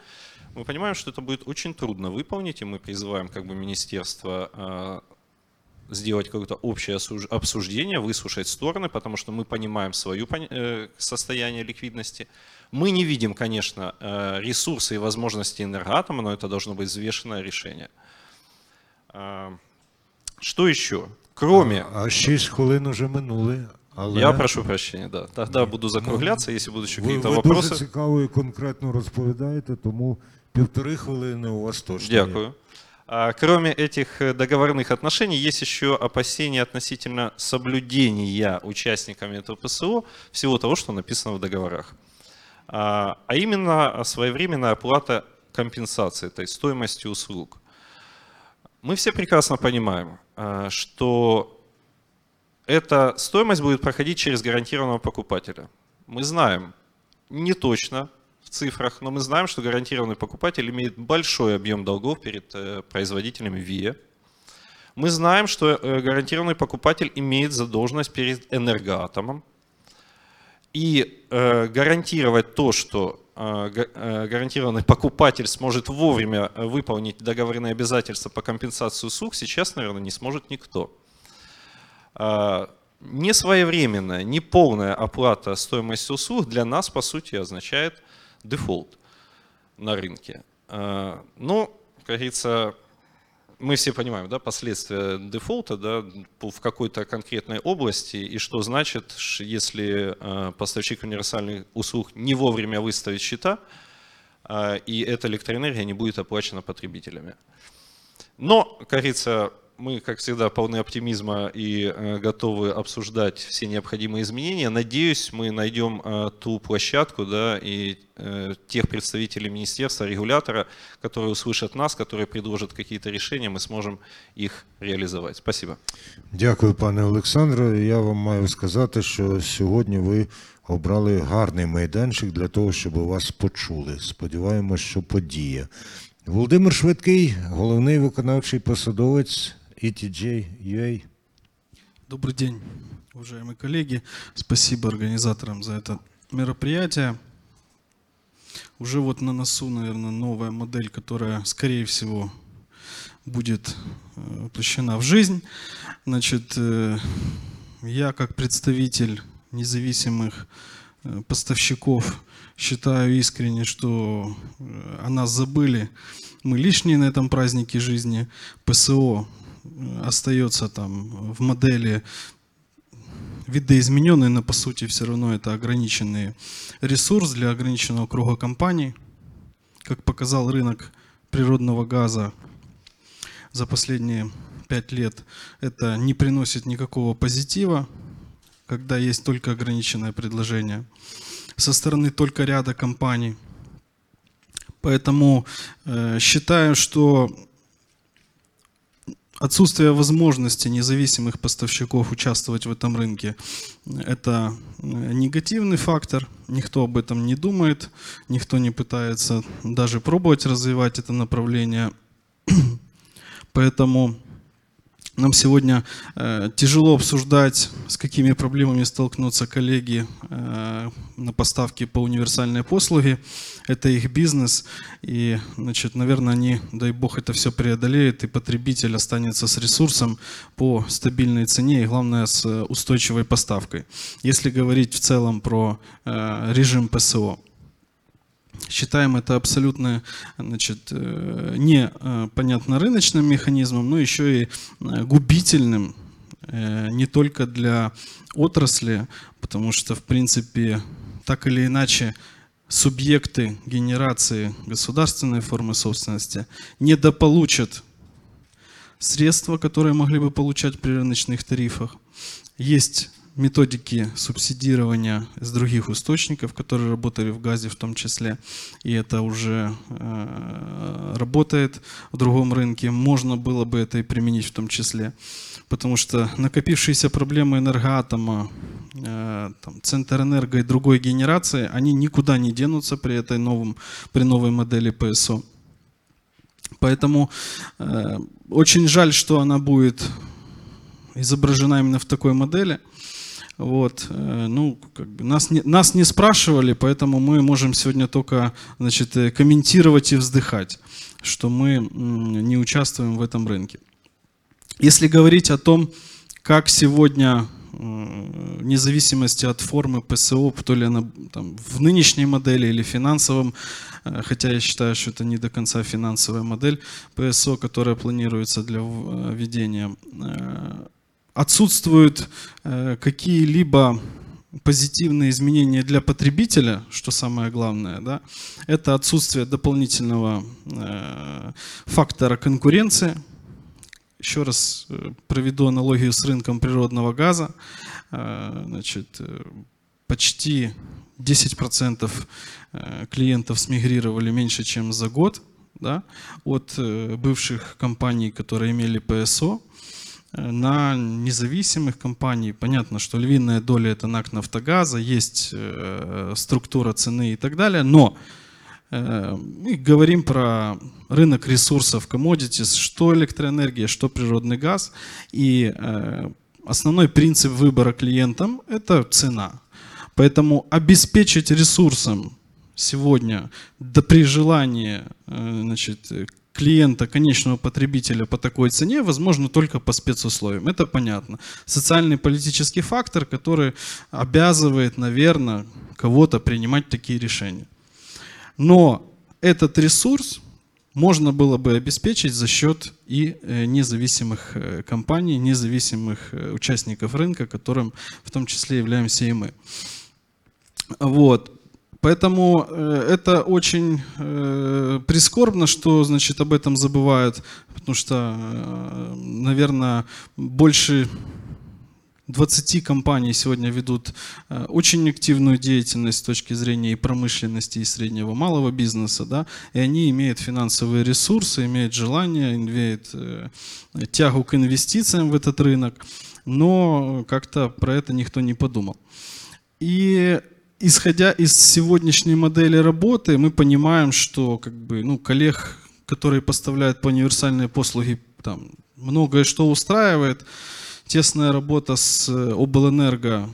мы понимаем, что это будет очень трудно выполнить, и мы призываем как бы министерство э, сделать какое-то общее обсуждение, выслушать стороны, потому что мы понимаем свое состояние ликвидности. Мы не видим, конечно, э, ресурсы и возможности энергоатома, но это должно быть взвешенное решение. А, Что еще? Кроме... А 6 хвилин уже минули. Але Я прошу прощения, да. Тогда буду закругляться, если будут еще ви, какие-то ви вопросы. дуже цікаво і конкретно розповідаєте, тому півтори хвилини у вас точно. є. Дякую. А, Кроме этих э, договорных отношений, есть еще опасения относительно соблюдения участниками этого ПСО всего того, что написано в договорах. А а именно своевременная оплата компенсации, то есть стоимости услуг. Мы все прекрасно понимаем, а, что эта стоимость будет проходить через гарантированного покупателя. Мы знаем, не точно в цифрах, но мы знаем, что гарантированный покупатель имеет большой объем долгов перед э, производителями ВИА. Мы знаем, что э, гарантированный покупатель имеет задолженность перед энергоатомом. И э, гарантировать то, что э, э, гарантированный покупатель сможет вовремя выполнить договорные обязательства по компенсации услуг, сейчас, наверное, не сможет никто. А, Несвоевременная, неполная оплата стоимости услуг для нас, по сути, означает дефолт на рынке. А, Ну, как говорится, мы все понимаем, да, последствия дефолта, да, в какой-то конкретной области, и что значит, если э, поставщик универсальных услуг не вовремя выставит счета, а, и эта электроэнергия не будет оплачена потребителями. Но, говорится, мы, как всегда, полны оптимизма и э, готовы обсуждать все необходимые изменения. Надеюсь, мы найдем э, ту площадку да, и э, тех представителей министерства, регулятора, которые услышат нас, которые предложат какие-то решения, мы сможем их реализовать. Спасибо. Дякую, пане Олександре. Я вам маю сказати, що сьогодні ви обрали гарний майданчик для того, щоб вас почули. Сподіваємось, що подія. Володимир Швидкий, головний виконавчий посадовець ETJ. Добрый день, уважаемые коллеги. Спасибо организаторам за это мероприятие. Уже вот на носу, наверное, новая модель, которая, скорее всего, будет э, воплощена в жизнь. Значит, э, я как представитель независимых э, поставщиков считаю искренне, что о нас забыли. Мы лишние на этом празднике жизни. ПСО остается там в модели видоизмененный, но по сути все равно это ограниченный ресурс для ограниченного круга компаний. Как показал рынок природного газа за последние пять лет, это не приносит никакого позитива, когда есть только ограниченное предложение со стороны только ряда компаний. Поэтому э, считаю, что отсутствие возможности независимых поставщиков участвовать в этом рынке – это э, негативный фактор. Никто об этом не думает, никто не пытается даже пробовать развивать это направление. Поэтому нам сегодня э, тяжело обсуждать, с какими проблемами столкнутся коллеги э, на поставке по универсальной послуге. Это их бизнес. И, значит, наверное, они, дай бог, это все преодолеют, и потребитель останется с ресурсом по стабильной цене и, главное, с э, устойчивой поставкой. Если говорить в целом про э, режим ПСО. Считаем это абсолютно значит, э, не э, понятно рыночным механизмом, но еще и э, губительным не только для отрасли, потому что, в принципе, так или иначе, субъекты генерации государственной формы собственности недополучат средства, которые могли бы получать при рыночных тарифах. Есть методики субсидирования из других источников, которые работали в газе в том числе, и это уже э, работает в другом рынке. Можно было бы это и применить в том числе, потому что накопившиеся проблемы энергоатома, э, там, Центр энерго и другой генерации, они никуда не денутся при этой новом, при новой модели ПСО. Поэтому э, очень жаль, что она будет изображена именно в такой модели. Вот, э, ну, как бы нас не, нас не спрашивали, поэтому мы можем сегодня только, значит, э, комментировать и вздыхать, что мы не участвуем в этом рынке. Если говорить о том, как сегодня, м, вне зависимости от формы ПСО, то ли она там, в нынешней модели или финансовом, э, хотя я считаю, что это не до конца финансовая модель ПСО, которая планируется для э, введения, э, отсутствуют э, какие-либо позитивные изменения для потребителя, что самое главное, да, это отсутствие дополнительного э, фактора конкуренции. Еще раз э, проведу аналогию с рынком природного газа. Значит, почти 10% э, клиентов смигрировали меньше, чем за год да, от бывших компаний, которые имели ПСО на независимых компаний. Понятно, что львиная доля это НАК Нафтогаза, есть э, структура цены и так далее, но э, мы говорим про рынок ресурсов, commodities, что электроэнергия, что природный газ. И э, основной принцип выбора клиентам – это цена. Поэтому обеспечить ресурсом сегодня, да при желании значит, клиента, конечного потребителя по такой цене, возможно только по спецусловиям. Это понятно. Социальный политический фактор, который обязывает, наверное, кого-то принимать такие решения. Но этот ресурс можно было бы обеспечить за счет и э, независимых э, компаний, независимых э, участников рынка, которым в том числе являемся и мы. Вот. Поэтому э, это очень э, прискорбно, что значит, об этом забывают, потому что, э, наверное, больше 20 компаний сегодня ведут очень активную деятельность с точки зрения и промышленности, и среднего малого бизнеса, да, и они имеют финансовые ресурсы, имеют желание, имеют тягу к инвестициям в этот рынок, но как-то про это никто не подумал. И исходя из сегодняшней модели работы, мы понимаем, что как бы, ну, коллег, которые поставляют по универсальные послуги, там, многое что устраивает. Тесная работа с э, облэнерго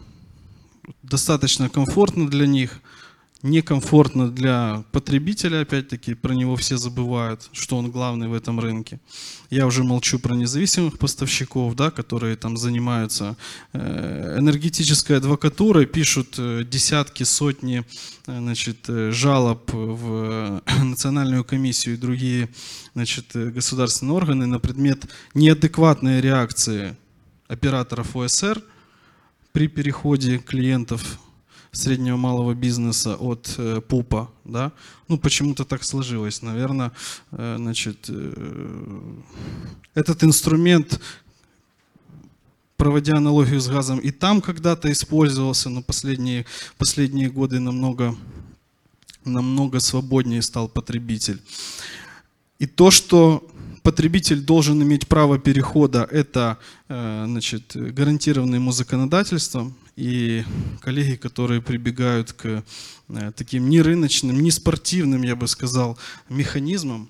достаточно комфортно для них, некомфортно для потребителя, опять-таки, про него все забывают, что он главный в этом рынке. Я уже молчу про независимых поставщиков, да, которые там занимаются э, энергетической адвокатурой, пишут э, десятки, сотни э, значит, жалоб в Национальную комиссию и другие значит, государственные органы на предмет неадекватной реакции операторов ОСР при переходе клиентов среднего малого бизнеса от э, ПУПа, да, ну почему-то так сложилось, наверное, э, значит, э, этот инструмент, проводя аналогию с газом, и там когда-то использовался, но последние, последние годы намного, намного свободнее стал потребитель. И то, что потребитель должен иметь право перехода, это э, значит, гарантированное ему законодательством. И коллеги, которые прибегают к э, таким не рыночным, не спортивным, я бы сказал, механизмам,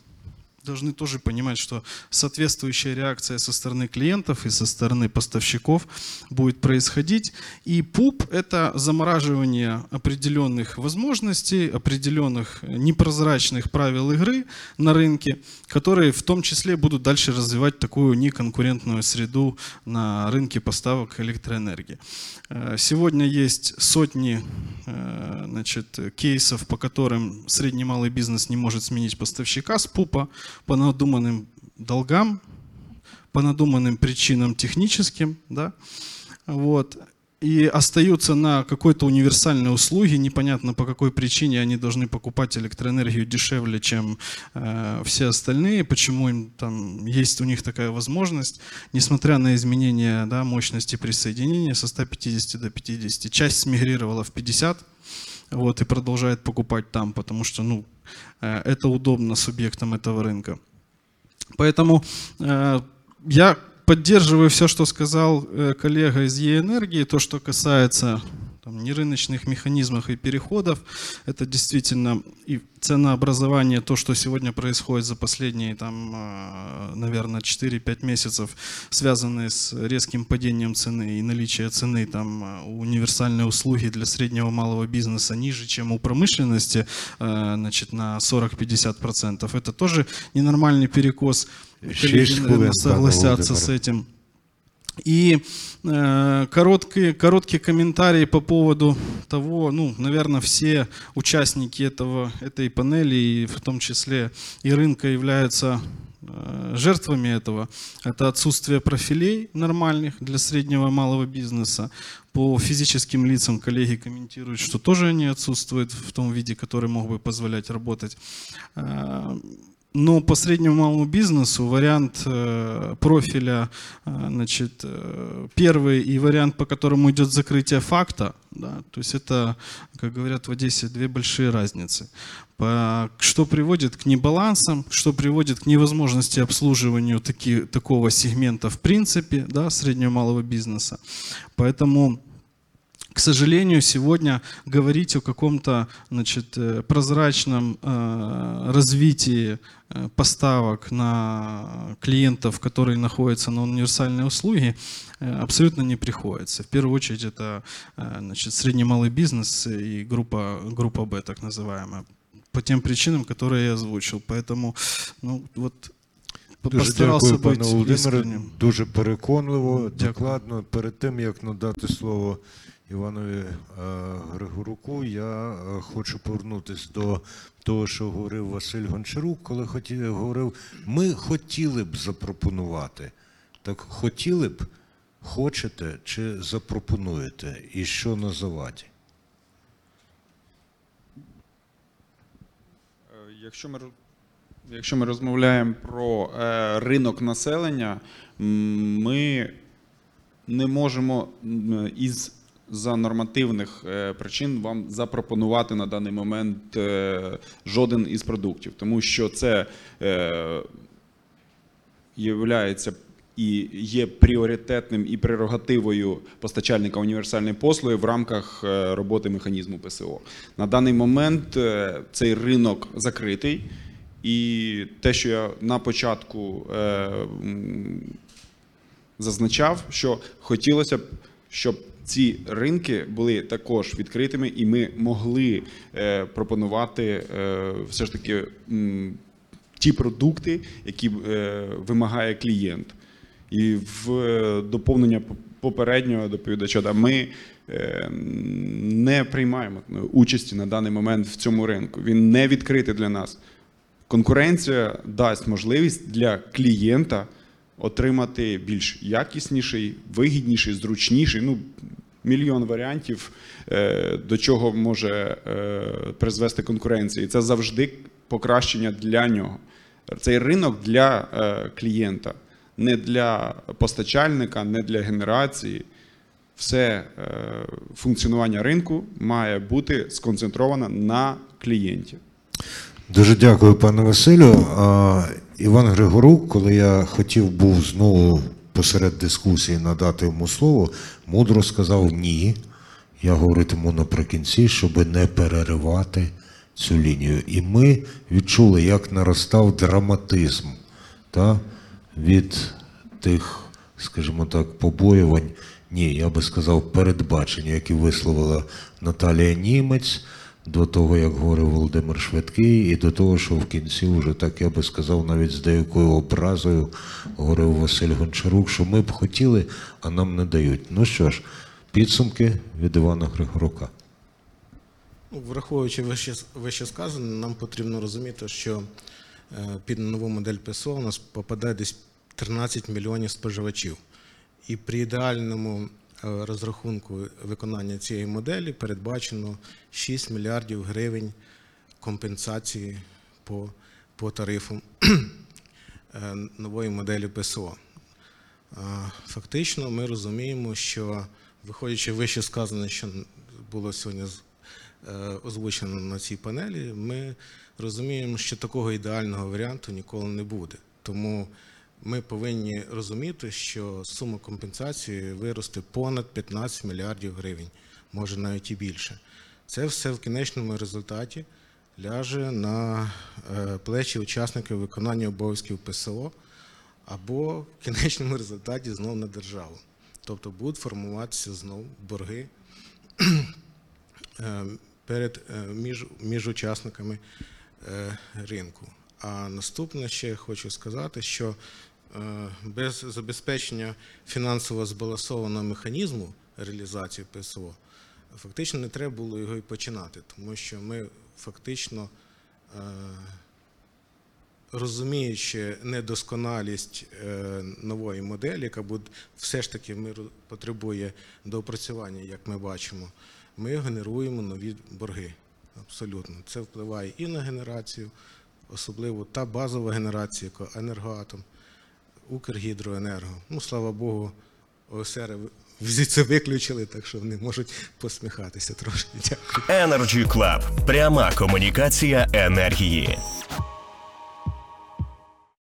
должны тоже понимать, что соответствующая реакция со стороны клиентов и со стороны поставщиков будет происходить. И ПУП – это замораживание определенных возможностей, определенных непрозрачных правил игры на рынке, которые в том числе будут дальше развивать такую неконкурентную среду на рынке поставок электроэнергии. Э, Сегодня есть сотни значит, кейсов, по которым средний малый бизнес не может сменить поставщика с ПУПа по надуманным долгам, по надуманным причинам техническим, да, вот, и остаются на какой-то универсальной услуге, непонятно по какой причине они должны покупать электроэнергию дешевле, чем э, все остальные, почему им там есть у них такая возможность, несмотря на изменения да, мощности присоединения со 150 до 50, часть смигрировала в 50, вот, и продолжает покупать там, потому что, ну, э, это удобно субъектам этого рынка. Поэтому э, я поддерживаю все, что сказал э, коллега из Е-энергии, то, что касается там, нерыночных механизмах и переходов. Это действительно и ценообразование, то, что сегодня происходит за последние, там, э, наверное, 4-5 месяцев, связанные с резким падением цены и наличие цены там, э, универсальной услуги для среднего малого бизнеса ниже, чем у промышленности, э, значит, на 40-50%. Это тоже ненормальный перекос. Коллеги, наверное, согласятся с этим. И э, короткий, короткий комментарий по поводу того, ну, наверное, все участники этого, этой панели, и в том числе и рынка, являются э, жертвами этого. Это отсутствие профилей нормальных для среднего и малого бизнеса. По физическим лицам коллеги комментируют, что тоже они отсутствуют в том виде, который мог бы позволять работать. Но по среднему малому бизнесу вариант э, профиля, э, значит, э, первый и вариант, по которому идет закрытие факта, да, то есть это, как говорят в Одессе, две большие разницы. Что приводит к небалансам, что приводит к невозможности обслуживанию таки, такого сегмента в принципе, да, среднего малого бизнеса. Поэтому к сожалению, сегодня говорить о каком-то значит, прозрачном развитии поставок на клиентов, которые находятся на универсальной услуге, э, абсолютно не приходится. В первую очередь это э, значит, средний малый бизнес и группа, группа Б, так называемая, по тем причинам, которые я озвучил. Поэтому ну, вот Дуже дякую, пане Володимире. Дуже переконливо, докладно. Перед тим, як надати слово Іванові Григоруку, я хочу повернутися до того, що говорив Василь Гончарук, коли хотів, говорив, ми хотіли б запропонувати. Так хотіли б, хочете чи запропонуєте? І що на заваді? Е, Якщо ми, якщо ми розмовляємо про е, ринок населення, ми не можемо із за нормативних е, причин вам запропонувати на даний момент е, жоден із продуктів, тому що це е, являється і є пріоритетним і прерогативою постачальника універсальної послуги в рамках роботи механізму ПСО. На даний момент цей ринок закритий, і те, що я на початку зазначав, що хотілося б, щоб ці ринки були також відкритими, і ми могли е, пропонувати е, все ж таки ті продукти, які е, вимагає клієнт. І в доповнення попереднього доповідача, да, ми не приймаємо участі на даний момент в цьому ринку. Він не відкритий для нас. Конкуренція дасть можливість для клієнта отримати більш якісніший, вигідніший, зручніший. Ну, мільйон варіантів, е, до чого може е, призвести конкуренція. І це завжди покращення для нього. Цей ринок для е, клієнта, не для постачальника, не для генерації. Все функціонування ринку має бути сконцентровано на клієнті. Дуже дякую, пане Василю. Іван Григорук, коли я хотів був знову посеред дискусії надати йому слово, мудро сказав ні. Я говоритиму наприкінці, щоб не переривати цю лінію. І ми відчули, як наростав драматизм та, від тих, скажімо так, побоювань, ні, я би сказав, передбачення, які висловила Наталія Німець, до того, як говорив Володимир Швидкий, і до того, що в кінці, вже так я би сказав, навіть з деякою образою говорив Василь Гончарук, що ми б хотіли, а нам не дають. Ну що ж, підсумки від Івана Григорука. Ну, Враховуючи вище, вище сказане, нам потрібно розуміти, що е, під нову модель ПСО у нас попадає десь 13 мільйонів споживачів. І при ідеальному розрахунку виконання цієї моделі передбачено 6 мільярдів гривень компенсації по, по тарифу е, нової моделі ПСО. Фактично, ми розуміємо, що виходячи вище сказане, що було сьогодні е, озвучено на цій панелі, ми розуміємо, що такого ідеального варіанту ніколи не буде. Тому ми повинні розуміти, що сума компенсації виросте понад 15 мільярдів гривень може навіть і більше. Це все в кінечному результаті ляже на е, плечі учасників виконання обов'язків ПСО або в кінечному результаті знов на державу. Тобто будуть формуватися знов борги е, перед, е, між, між учасниками ринку. А наступне ще хочу сказати, що е, без забезпечення фінансово збалансованого механізму реалізації ПСО фактично не треба було його і починати, тому що ми фактично, е, розуміючи недосконалість е, нової моделі, яка буде все ж таки ми потребує доопрацювання, як ми бачимо, ми генеруємо нові борги. Абсолютно. Це впливає і на генерацію, особливо та базова генерація, яка енергоатом, Укргідроенерго. Ну, слава Богу, ОСР це виключили, так що вони можуть посміхатися трошки. Дякую. Energy Club. Пряма комунікація енергії.